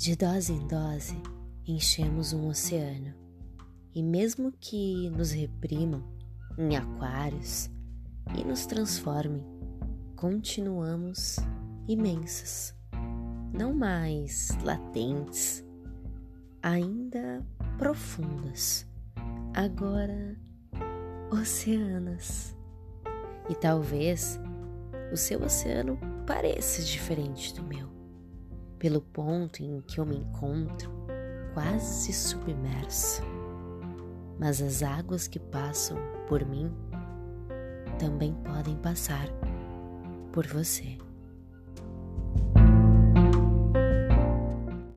De dose em dose, enchemos um oceano, e mesmo que nos reprimam em aquários e nos transformem, continuamos imensas, não mais latentes, ainda profundas, agora oceanas. E talvez o seu oceano pareça diferente do meu pelo ponto em que eu me encontro, quase submerso. Mas as águas que passam por mim também podem passar por você.